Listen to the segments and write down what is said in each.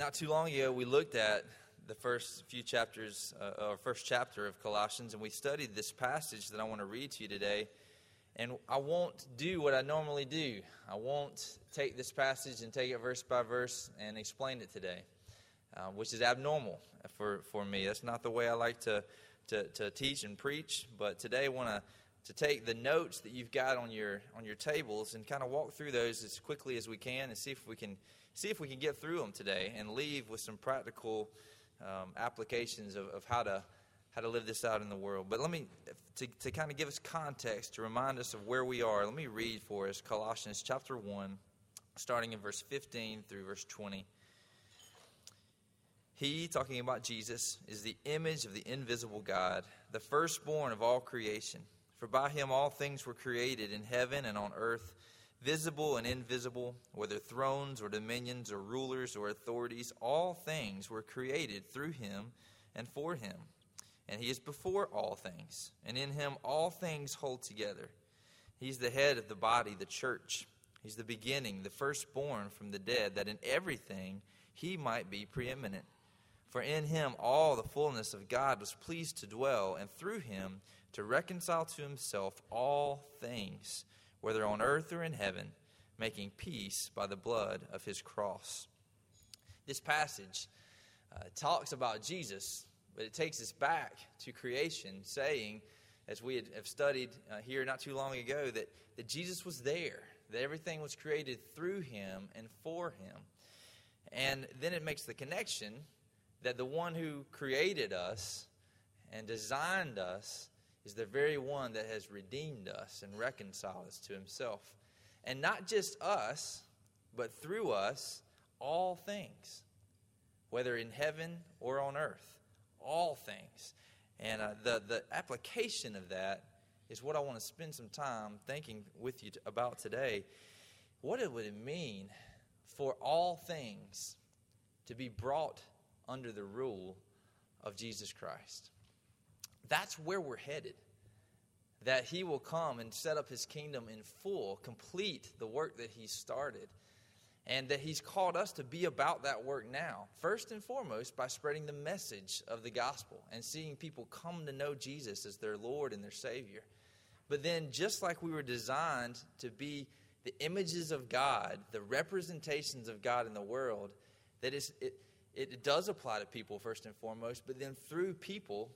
Not too long ago, we looked at the first few chapters, uh, or first chapter of Colossians, and we studied this passage that I want to read to you today. And I won't do what I normally do. I won't take this passage and take it verse by verse and explain it today, uh, which is abnormal for, for me. That's not the way I like to, to, to teach and preach. But today I want to to take the notes that you've got on your on your tables and kind of walk through those as quickly as we can and see if we can see if we can get through them today and leave with some practical um, applications of, of how to how to live this out in the world. But let me to, to kind of give us context to remind us of where we are. Let me read for us Colossians chapter one, starting in verse fifteen through verse twenty. He, talking about Jesus, is the image of the invisible God, the firstborn of all creation. For by him all things were created in heaven and on earth, visible and invisible, whether thrones or dominions or rulers or authorities, all things were created through him and for him. And he is before all things, and in him all things hold together. He's the head of the body, the church. He's the beginning, the firstborn from the dead, that in everything he might be preeminent. For in him all the fullness of God was pleased to dwell, and through him to reconcile to himself all things, whether on earth or in heaven, making peace by the blood of his cross. This passage uh, talks about Jesus, but it takes us back to creation, saying, as we have studied uh, here not too long ago, that, that Jesus was there, that everything was created through him and for him. And then it makes the connection that the one who created us and designed us is the very one that has redeemed us and reconciled us to himself. And not just us, but through us, all things, whether in heaven or on earth, all things. And uh, the, the application of that is what I want to spend some time thinking with you about today. What it would it mean for all things to be brought under the rule of Jesus Christ? That's where we're headed. That he will come and set up his kingdom in full, complete the work that he started. And that he's called us to be about that work now. First and foremost, by spreading the message of the gospel and seeing people come to know Jesus as their Lord and their Savior. But then, just like we were designed to be the images of God, the representations of God in the world, that is, it, it does apply to people first and foremost, but then through people,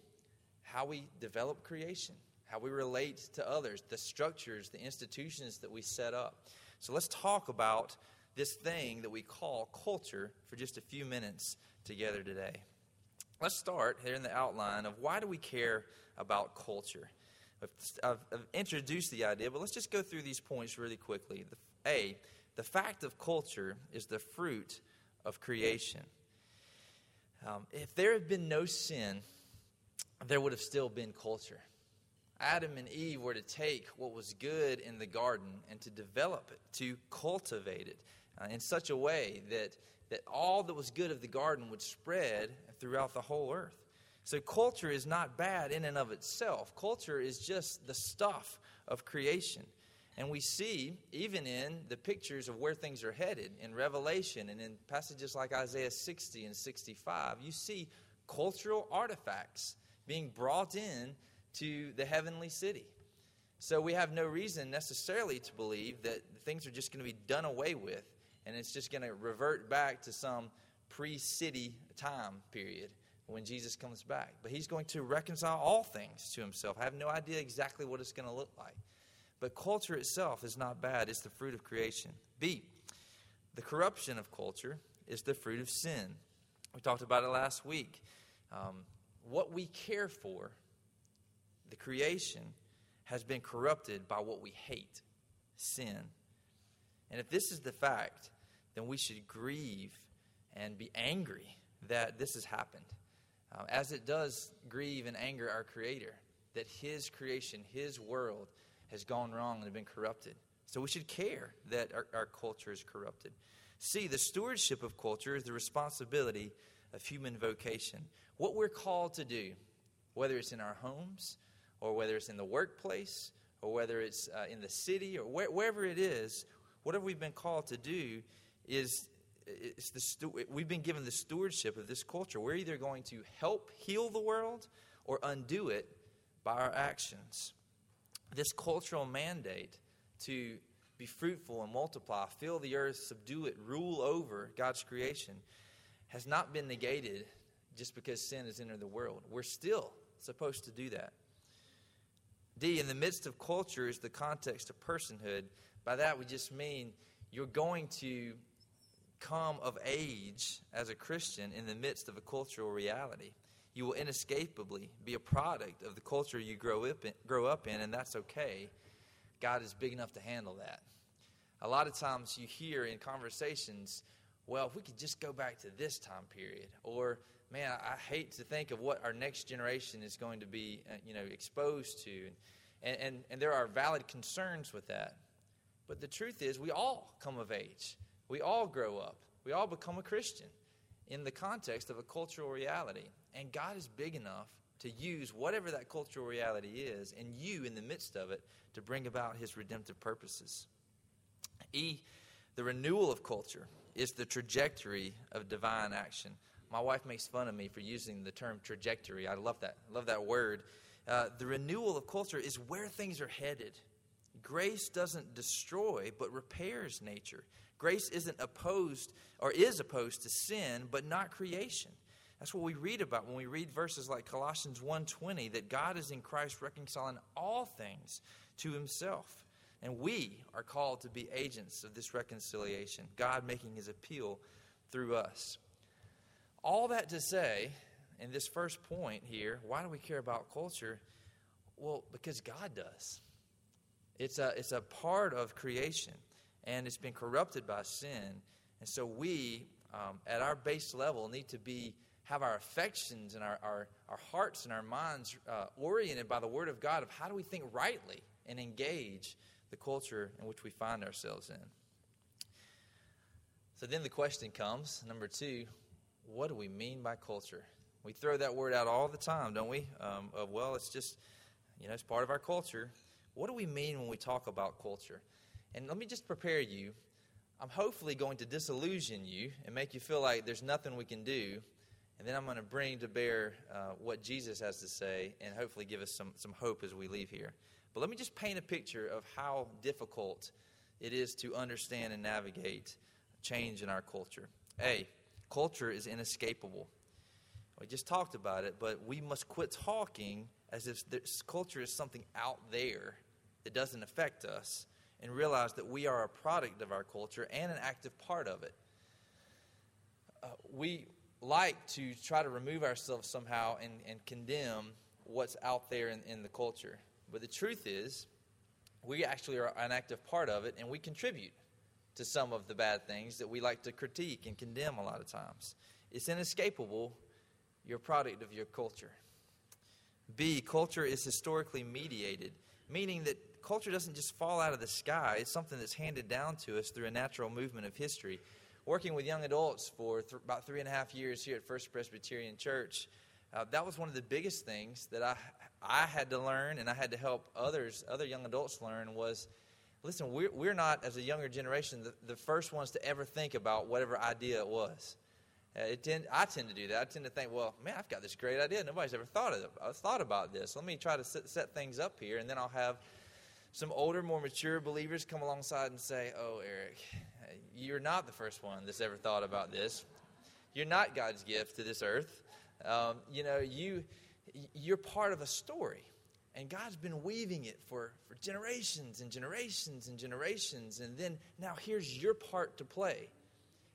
how we develop creation, how we relate to others, the structures, the institutions that we set up. So let's talk about this thing that we call culture for just a few minutes together today. Let's start here in the outline of why do we care about culture? I've, I've introduced the idea, but let's just go through these points really quickly. The, a, the fact of culture is the fruit of creation. Um, if there had been no sin, there would have still been culture. Adam and Eve were to take what was good in the garden and to develop it, to cultivate it uh, in such a way that, that all that was good of the garden would spread throughout the whole earth. So, culture is not bad in and of itself. Culture is just the stuff of creation. And we see, even in the pictures of where things are headed in Revelation and in passages like Isaiah 60 and 65, you see cultural artifacts being brought in to the heavenly city. So we have no reason necessarily to believe that things are just going to be done away with and it's just going to revert back to some pre city time period when Jesus comes back. But he's going to reconcile all things to himself. I have no idea exactly what it's going to look like. But culture itself is not bad, it's the fruit of creation. B, the corruption of culture is the fruit of sin. We talked about it last week. Um, what we care for, the creation, has been corrupted by what we hate sin. And if this is the fact, then we should grieve and be angry that this has happened. Uh, as it does grieve and anger our Creator, that His creation, His world, has gone wrong and been corrupted. So we should care that our, our culture is corrupted. See, the stewardship of culture is the responsibility of human vocation what we're called to do, whether it's in our homes or whether it's in the workplace or whether it's uh, in the city or where, wherever it is, whatever we've been called to do is it's the stu- we've been given the stewardship of this culture. We're either going to help heal the world or undo it by our actions. This cultural mandate to be fruitful and multiply, fill the earth, subdue it, rule over God's creation has not been negated just because sin has entered the world. We're still supposed to do that. D, in the midst of culture is the context of personhood. By that, we just mean you're going to come of age as a Christian in the midst of a cultural reality. You will inescapably be a product of the culture you grow up in, grow up in and that's okay. God is big enough to handle that. A lot of times you hear in conversations, well, if we could just go back to this time period, or man, I hate to think of what our next generation is going to be, uh, you know, exposed to, and, and and there are valid concerns with that. But the truth is, we all come of age, we all grow up, we all become a Christian in the context of a cultural reality, and God is big enough to use whatever that cultural reality is, and you in the midst of it to bring about His redemptive purposes. E, the renewal of culture is the trajectory of divine action. My wife makes fun of me for using the term trajectory. I love that. I love that word. Uh, the renewal of culture is where things are headed. Grace doesn't destroy, but repairs nature. Grace isn't opposed or is opposed to sin, but not creation. That's what we read about when we read verses like Colossians 1:20 that God is in Christ reconciling all things to himself. And we are called to be agents of this reconciliation, God making his appeal through us. All that to say, in this first point here, why do we care about culture? Well, because God does. It's a, it's a part of creation, and it's been corrupted by sin. And so we, um, at our base level, need to be have our affections and our, our, our hearts and our minds uh, oriented by the Word of God of how do we think rightly and engage the culture in which we find ourselves in. So then the question comes, number two, what do we mean by culture? We throw that word out all the time, don't we? Um, of, well, it's just, you know, it's part of our culture. What do we mean when we talk about culture? And let me just prepare you. I'm hopefully going to disillusion you and make you feel like there's nothing we can do. And then I'm going to bring to bear uh, what Jesus has to say and hopefully give us some, some hope as we leave here. But let me just paint a picture of how difficult it is to understand and navigate change in our culture. A, Culture is inescapable. We just talked about it, but we must quit talking as if this culture is something out there that doesn't affect us and realize that we are a product of our culture and an active part of it. Uh, we like to try to remove ourselves somehow and, and condemn what's out there in, in the culture. But the truth is, we actually are an active part of it and we contribute to some of the bad things that we like to critique and condemn a lot of times. It's inescapable. You're a product of your culture. B, culture is historically mediated, meaning that culture doesn't just fall out of the sky, it's something that's handed down to us through a natural movement of history. Working with young adults for th- about three and a half years here at First Presbyterian Church, uh, that was one of the biggest things that I, I had to learn and I had to help others, other young adults learn was listen, we're, we're not, as a younger generation, the, the first ones to ever think about whatever idea it was. Uh, it tend, I tend to do that. I tend to think, well, man, I've got this great idea. Nobody's ever thought of. I've thought about this. Let me try to set, set things up here, and then I'll have some older, more mature believers come alongside and say, oh, Eric, you're not the first one that's ever thought about this. You're not God's gift to this earth. Um, you know, you, you're part of a story. And God's been weaving it for, for generations and generations and generations. And then now here's your part to play.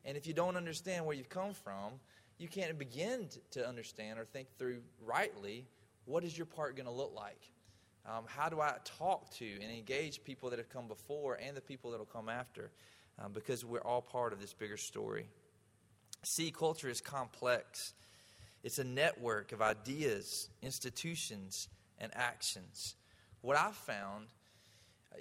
And if you don't understand where you've come from, you can't begin to understand or think through rightly what is your part going to look like? Um, how do I talk to and engage people that have come before and the people that will come after? Um, because we're all part of this bigger story. See, culture is complex. It's a network of ideas, institutions, and actions. What I've found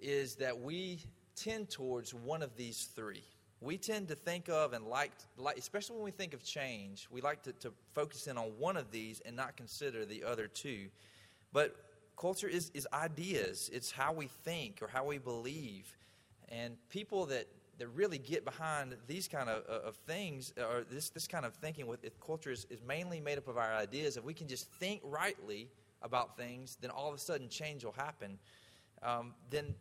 is that we tend towards one of these three. We tend to think of and like, like especially when we think of change, we like to, to focus in on one of these and not consider the other two. But culture is, is ideas, it's how we think or how we believe. And people that that really get behind these kind of, of things or this, this kind of thinking with if culture is, is mainly made up of our ideas. If we can just think rightly about things, then all of a sudden change will happen. Um, then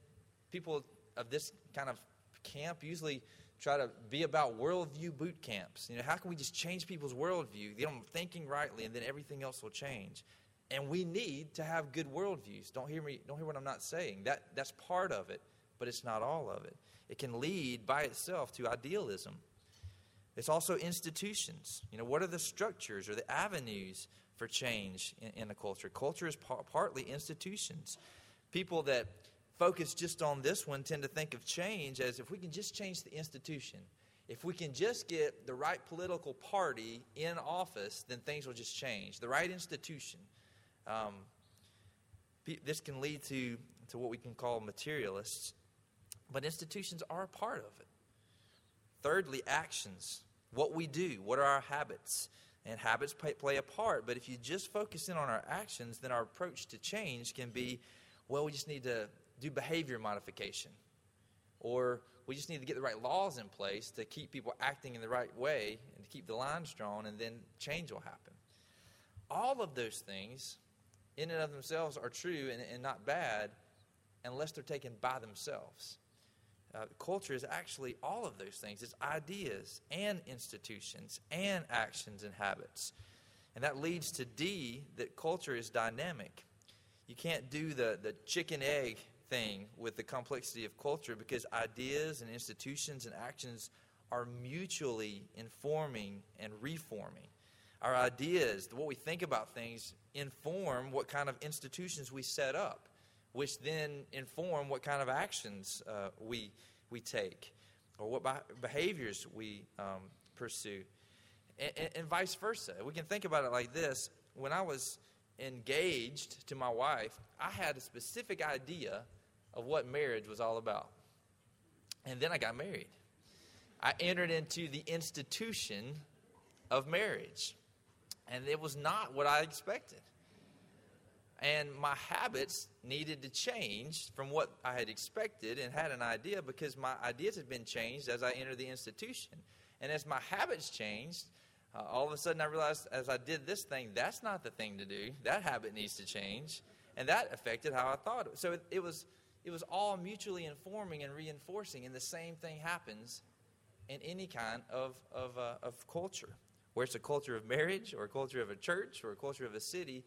people of this kind of camp usually try to be about worldview boot camps. You know, how can we just change people's worldview, get them thinking rightly, and then everything else will change? And we need to have good worldviews. Don't hear me. Don't hear what I'm not saying. That that's part of it, but it's not all of it. It can lead by itself to idealism. It's also institutions. You know, what are the structures or the avenues for change in, in a culture? Culture is par- partly institutions. People that focus just on this one tend to think of change as if we can just change the institution, if we can just get the right political party in office, then things will just change. The right institution. Um, this can lead to, to what we can call materialists, but institutions are a part of it. Thirdly, actions. What we do, what are our habits? And habits play, play a part, but if you just focus in on our actions, then our approach to change can be well, we just need to do behavior modification. Or we just need to get the right laws in place to keep people acting in the right way and to keep the lines drawn, and then change will happen. All of those things, in and of themselves, are true and, and not bad unless they're taken by themselves. Uh, culture is actually all of those things it's ideas and institutions and actions and habits. And that leads to D that culture is dynamic. You can't do the, the chicken egg thing with the complexity of culture because ideas and institutions and actions are mutually informing and reforming. Our ideas, what we think about things, inform what kind of institutions we set up, which then inform what kind of actions uh, we, we take or what behaviors we um, pursue, and, and, and vice versa. We can think about it like this. When I was engaged to my wife, I had a specific idea of what marriage was all about. And then I got married. I entered into the institution of marriage. And it was not what I expected. And my habits needed to change from what I had expected and had an idea because my ideas had been changed as I entered the institution. And as my habits changed, uh, all of a sudden I realized as I did this thing, that's not the thing to do. That habit needs to change. And that affected how I thought. So it, it was it was all mutually informing and reinforcing. And the same thing happens in any kind of, of, uh, of culture, where it's a culture of marriage or a culture of a church or a culture of a city.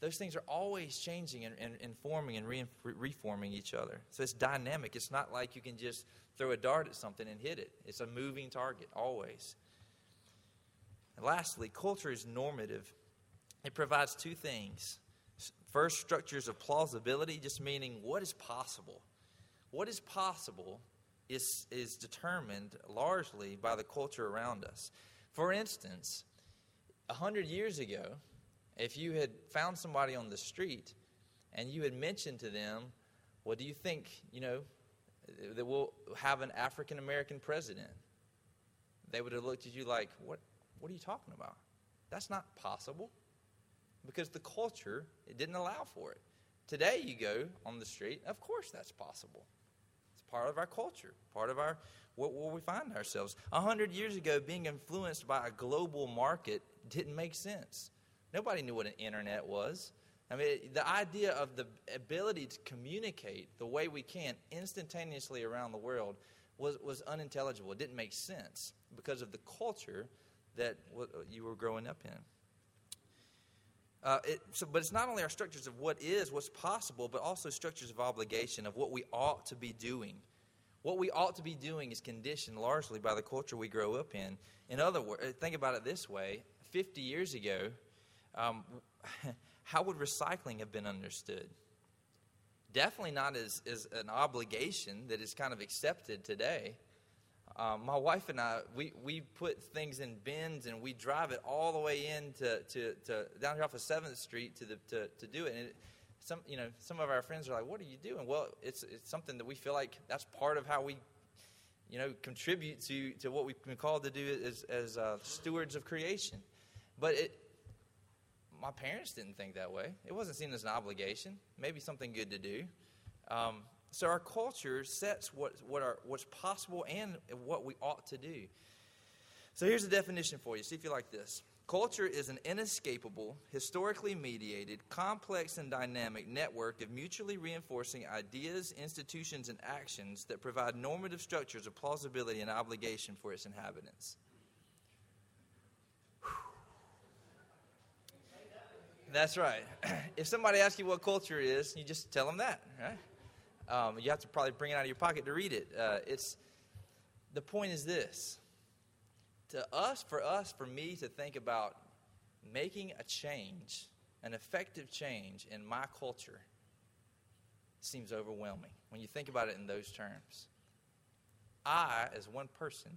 Those things are always changing and, and informing and re- reforming each other. So it's dynamic. It's not like you can just throw a dart at something and hit it, it's a moving target, always. And lastly, culture is normative. It provides two things First, structures of plausibility, just meaning what is possible. What is possible is, is determined largely by the culture around us. For instance, a hundred years ago, if you had found somebody on the street and you had mentioned to them, well, do you think, you know, that we'll have an African American president? They would have looked at you like, what, what are you talking about? That's not possible because the culture it didn't allow for it. Today you go on the street, of course that's possible. It's part of our culture, part of our where we find ourselves. A hundred years ago, being influenced by a global market didn't make sense. Nobody knew what an internet was. I mean, the idea of the ability to communicate the way we can instantaneously around the world was, was unintelligible. It didn't make sense because of the culture that you were growing up in. Uh, it, so, but it's not only our structures of what is, what's possible, but also structures of obligation of what we ought to be doing. What we ought to be doing is conditioned largely by the culture we grow up in. In other words, think about it this way 50 years ago, um, how would recycling have been understood? Definitely not as, as an obligation that is kind of accepted today. Um, my wife and I, we, we put things in bins and we drive it all the way in to, to, to down here off of Seventh Street to the to, to do it. And it, some you know some of our friends are like, "What are you doing?" Well, it's it's something that we feel like that's part of how we, you know, contribute to to what we've been called to do as as uh, stewards of creation. But it, my parents didn't think that way. It wasn't seen as an obligation. Maybe something good to do. Um, So our culture sets what, what what's possible and what we ought to do. So here's a definition for you. See if you like this. Culture is an inescapable, historically mediated, complex, and dynamic network of mutually reinforcing ideas, institutions, and actions that provide normative structures of plausibility and obligation for its inhabitants. That's right. If somebody asks you what culture is, you just tell them that, right? Um, you have to probably bring it out of your pocket to read it. Uh, it's the point is this: to us, for us, for me to think about making a change, an effective change in my culture, seems overwhelming when you think about it in those terms. I, as one person,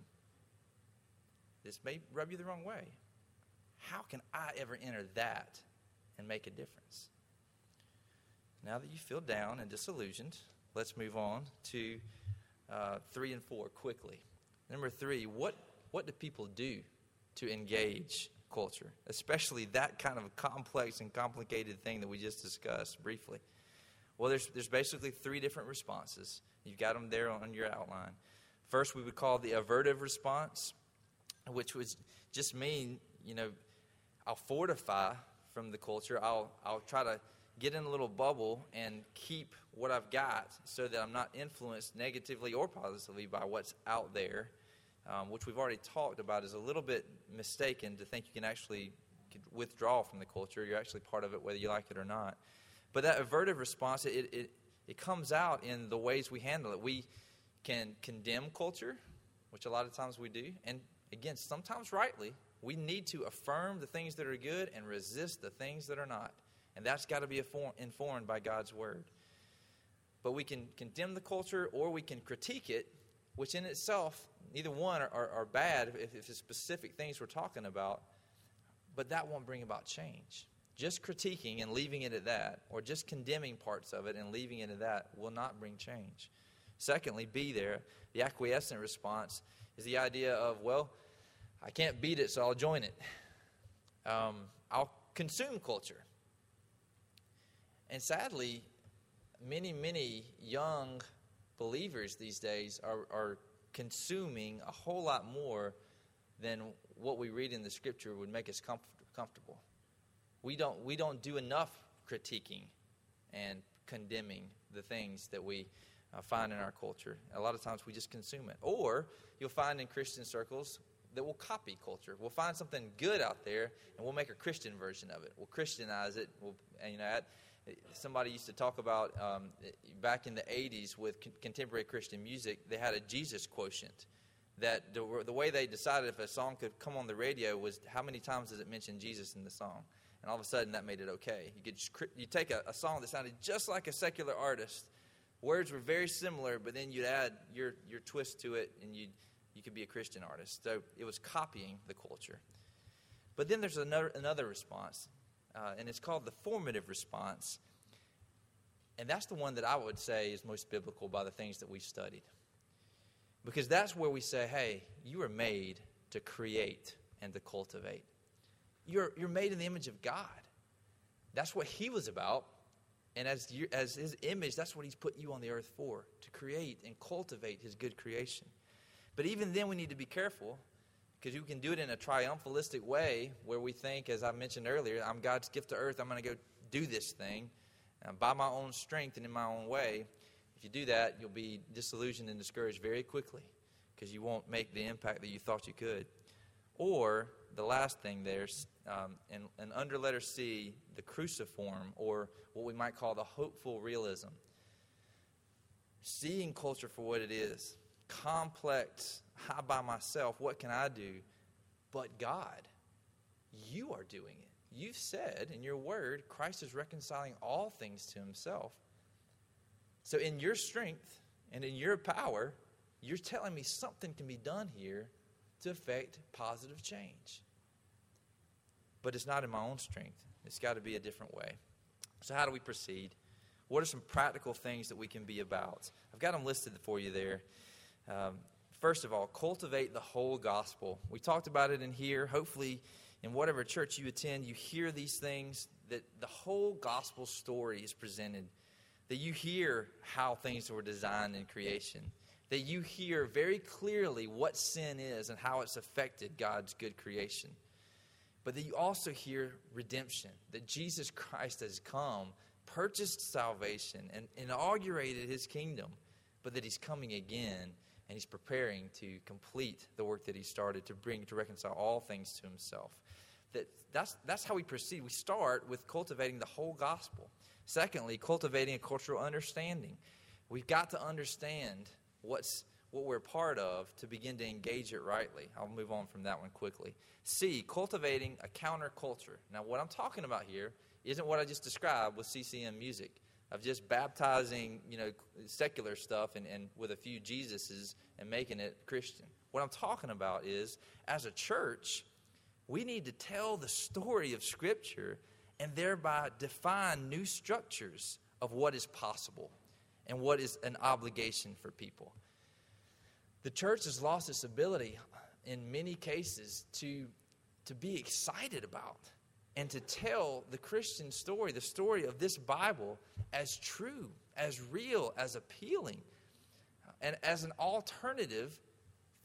this may rub you the wrong way. How can I ever enter that and make a difference? Now that you feel down and disillusioned, let's move on to uh, three and four quickly. Number three, what what do people do to engage culture, especially that kind of complex and complicated thing that we just discussed briefly? Well, there's, there's basically three different responses. You've got them there on your outline. First, we would call the avertive response, which would just mean, you know, I'll fortify from the culture. I'll, I'll try to get in a little bubble and keep what I've got so that I'm not influenced negatively or positively by what's out there um, which we've already talked about, is a little bit mistaken to think you can actually withdraw from the culture. You're actually part of it whether you like it or not. But that avertive response, it, it, it comes out in the ways we handle it. We can condemn culture, which a lot of times we do. And again, sometimes rightly, we need to affirm the things that are good and resist the things that are not. And that's got to be informed by God's word. But we can condemn the culture or we can critique it, which in itself Neither one are, are, are bad if, if it's specific things we're talking about, but that won't bring about change. Just critiquing and leaving it at that, or just condemning parts of it and leaving it at that, will not bring change. Secondly, be there. The acquiescent response is the idea of, well, I can't beat it, so I'll join it. Um, I'll consume culture. And sadly, many, many young believers these days are, are consuming a whole lot more than what we read in the scripture would make us comfortable. We don't, we don't do enough critiquing and condemning the things that we uh, find in our culture. A lot of times we just consume it. Or you'll find in Christian circles that will copy culture. We'll find something good out there and we'll make a Christian version of it. We'll Christianize it. We'll, and, you know, add, somebody used to talk about um, back in the 80s with con- contemporary Christian music, they had a Jesus quotient. That the, the, way they decided if a song could come on the radio was how many times does it mention Jesus in the song? And all of a sudden that made it okay. You could you take a, a song that sounded just like a secular artist, words were very similar, but then you'd add your, your twist to it and you you could be a Christian artist. So it was copying the culture. But then there's another, another response uh, and it's called the formative response. And that's the one that I would say is most biblical by the things that we've studied. Because that's where we say, hey, you are made to create and to cultivate. You're, you're made in the image of God. That's what He was about. And as, you, as His image, that's what He's put you on the earth for to create and cultivate His good creation. But even then, we need to be careful because you can do it in a triumphalistic way where we think, as I mentioned earlier, I'm God's gift to earth. I'm going to go do this thing uh, by my own strength and in my own way. If you do that, you'll be disillusioned and discouraged very quickly because you won't make the impact that you thought you could. Or the last thing there's um, in, in under letter C, the cruciform, or what we might call the hopeful realism. Seeing culture for what it is complex, I by myself, what can I do? But God, you are doing it. You've said in your word, Christ is reconciling all things to himself. So, in your strength and in your power, you're telling me something can be done here to affect positive change. But it's not in my own strength, it's got to be a different way. So, how do we proceed? What are some practical things that we can be about? I've got them listed for you there. Um, first of all, cultivate the whole gospel. We talked about it in here. Hopefully, in whatever church you attend, you hear these things that the whole gospel story is presented. that you hear how things were designed in creation, that you hear very clearly what sin is and how it's affected God's good creation. But that you also hear redemption, that Jesus Christ has come, purchased salvation, and inaugurated his kingdom, but that he's coming again and he's preparing to complete the work that he started to bring to reconcile all things to himself. That, that's, that's how we proceed. We start with cultivating the whole gospel. Secondly, cultivating a cultural understanding. We've got to understand what's what we're part of to begin to engage it rightly. I'll move on from that one quickly. C, cultivating a counterculture. Now, what I'm talking about here isn't what I just described with CCM music of just baptizing, you know, secular stuff and, and with a few Jesuses and making it Christian. What I'm talking about is, as a church, we need to tell the story of Scripture and thereby define new structures of what is possible and what is an obligation for people. The church has lost its ability in many cases to, to be excited about and to tell the Christian story, the story of this Bible, as true, as real, as appealing, and as an alternative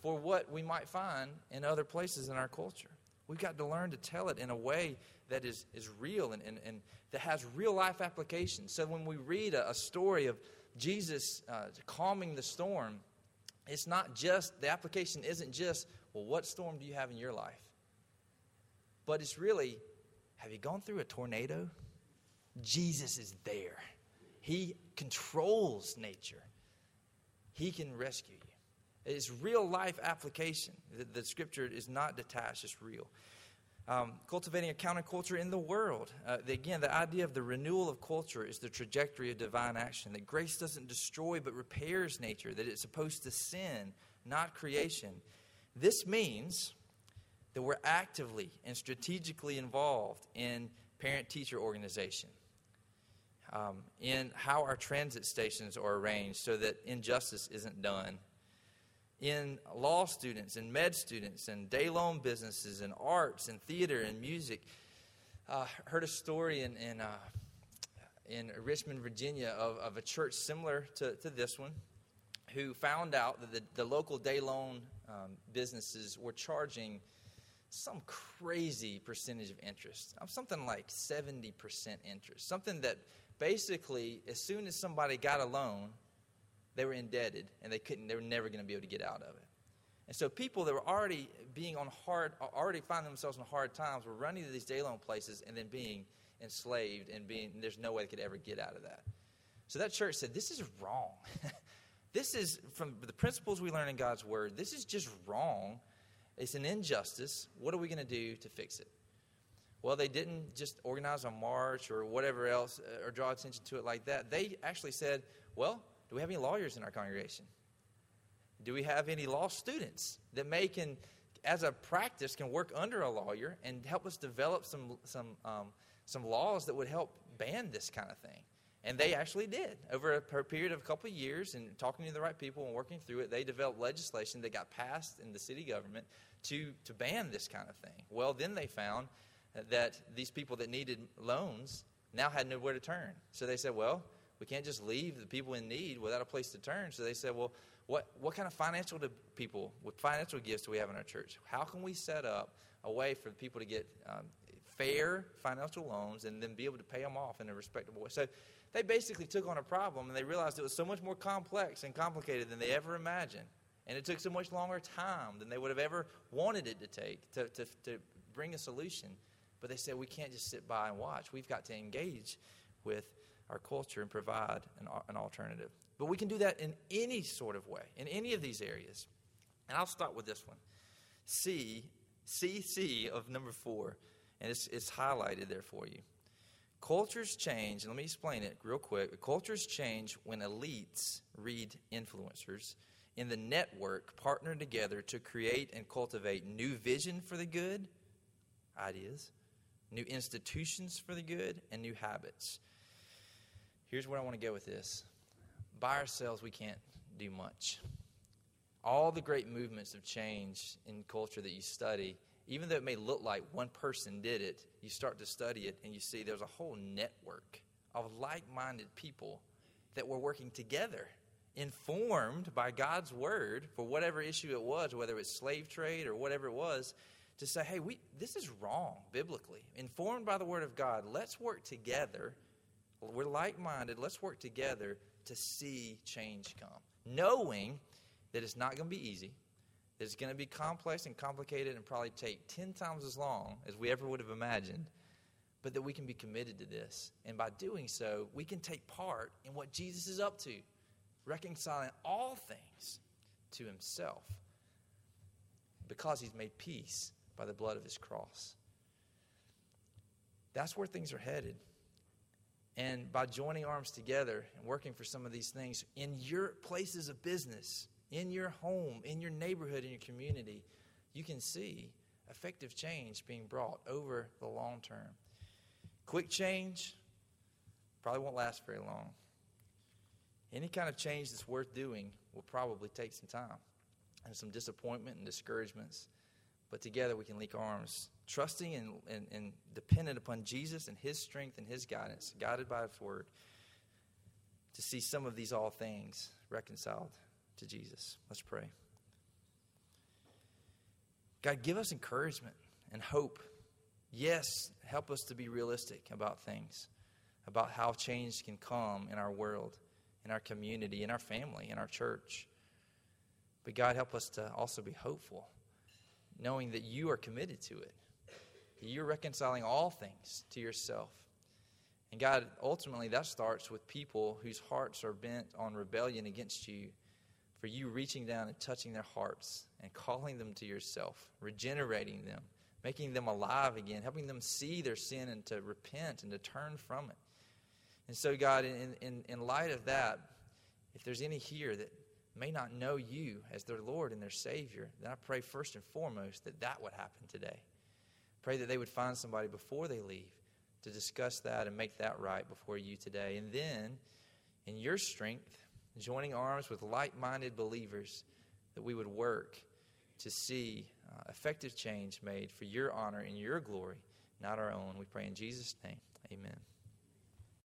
for what we might find in other places in our culture. We've got to learn to tell it in a way that is, is real and, and, and that has real life application. So when we read a, a story of Jesus uh, calming the storm, it's not just, the application isn't just, well, what storm do you have in your life? But it's really, have you gone through a tornado? Jesus is there. He controls nature, He can rescue you. It's real life application. The, the scripture is not detached, it's real. Um, cultivating a counterculture in the world. Uh, the, again, the idea of the renewal of culture is the trajectory of divine action. That grace doesn't destroy but repairs nature, that it's supposed to sin, not creation. This means that we're actively and strategically involved in parent teacher organization, um, in how our transit stations are arranged so that injustice isn't done in law students and med students and day loan businesses and arts and theater and music. Uh, heard a story in, in, uh, in Richmond, Virginia, of, of a church similar to, to this one who found out that the, the local day loan um, businesses were charging some crazy percentage of interest, something like 70% interest, something that basically, as soon as somebody got a loan, they were indebted and they couldn't, they were never going to be able to get out of it. And so people that were already being on hard, already finding themselves in hard times were running to these day loan places and then being enslaved and being, and there's no way they could ever get out of that. So that church said, this is wrong. this is, from the principles we learn in God's word, this is just wrong. It's an injustice. What are we going to do to fix it? Well, they didn't just organize a march or whatever else uh, or draw attention to it like that. They actually said, well, do we have any lawyers in our congregation? Do we have any law students that may can, as a practice, can work under a lawyer and help us develop some some um, some laws that would help ban this kind of thing? And they actually did. Over a period of a couple of years and talking to the right people and working through it, they developed legislation that got passed in the city government to, to ban this kind of thing. Well, then they found that these people that needed loans now had nowhere to turn. So they said, well, we can't just leave the people in need without a place to turn. So they said, well, what, what kind of financial do people, what financial gifts do we have in our church? How can we set up a way for people to get um, fair financial loans and then be able to pay them off in a respectable way? So they basically took on a problem and they realized it was so much more complex and complicated than they ever imagined. And it took so much longer time than they would have ever wanted it to take to, to, to bring a solution. But they said, we can't just sit by and watch. We've got to engage with our culture and provide an, an alternative. But we can do that in any sort of way, in any of these areas. And I'll start with this one C, CC of number four, and it's, it's highlighted there for you. Cultures change, and let me explain it real quick. Cultures change when elites read influencers in the network partner together to create and cultivate new vision for the good, ideas, new institutions for the good, and new habits. Here's where I want to go with this by ourselves, we can't do much. All the great movements of change in culture that you study, even though it may look like one person did it, you start to study it and you see there's a whole network of like minded people that we're working together, informed by God's word for whatever issue it was, whether it's slave trade or whatever it was, to say, hey, we, this is wrong biblically. Informed by the word of God, let's work together. We're like minded. Let's work together to see change come. Knowing that it's not going to be easy, it's going to be complex and complicated and probably take 10 times as long as we ever would have imagined, but that we can be committed to this. And by doing so, we can take part in what Jesus is up to, reconciling all things to himself because he's made peace by the blood of his cross. That's where things are headed. And by joining arms together and working for some of these things in your places of business, in your home, in your neighborhood, in your community, you can see effective change being brought over the long term. Quick change probably won't last very long. Any kind of change that's worth doing will probably take some time and some disappointment and discouragements. But together we can link arms, trusting and, and, and dependent upon Jesus and His strength and His guidance, guided by His word, to see some of these all things reconciled to Jesus. Let's pray. God, give us encouragement and hope. Yes, help us to be realistic about things, about how change can come in our world, in our community, in our family, in our church. But God, help us to also be hopeful, knowing that you are committed to it. You're reconciling all things to yourself. And God, ultimately, that starts with people whose hearts are bent on rebellion against you for you reaching down and touching their hearts and calling them to yourself, regenerating them, making them alive again, helping them see their sin and to repent and to turn from it. And so, God, in, in, in light of that, if there's any here that may not know you as their Lord and their Savior, then I pray first and foremost that that would happen today. Pray that they would find somebody before they leave to discuss that and make that right before you today. And then, in your strength, joining arms with like minded believers, that we would work to see uh, effective change made for your honor and your glory, not our own. We pray in Jesus' name. Amen.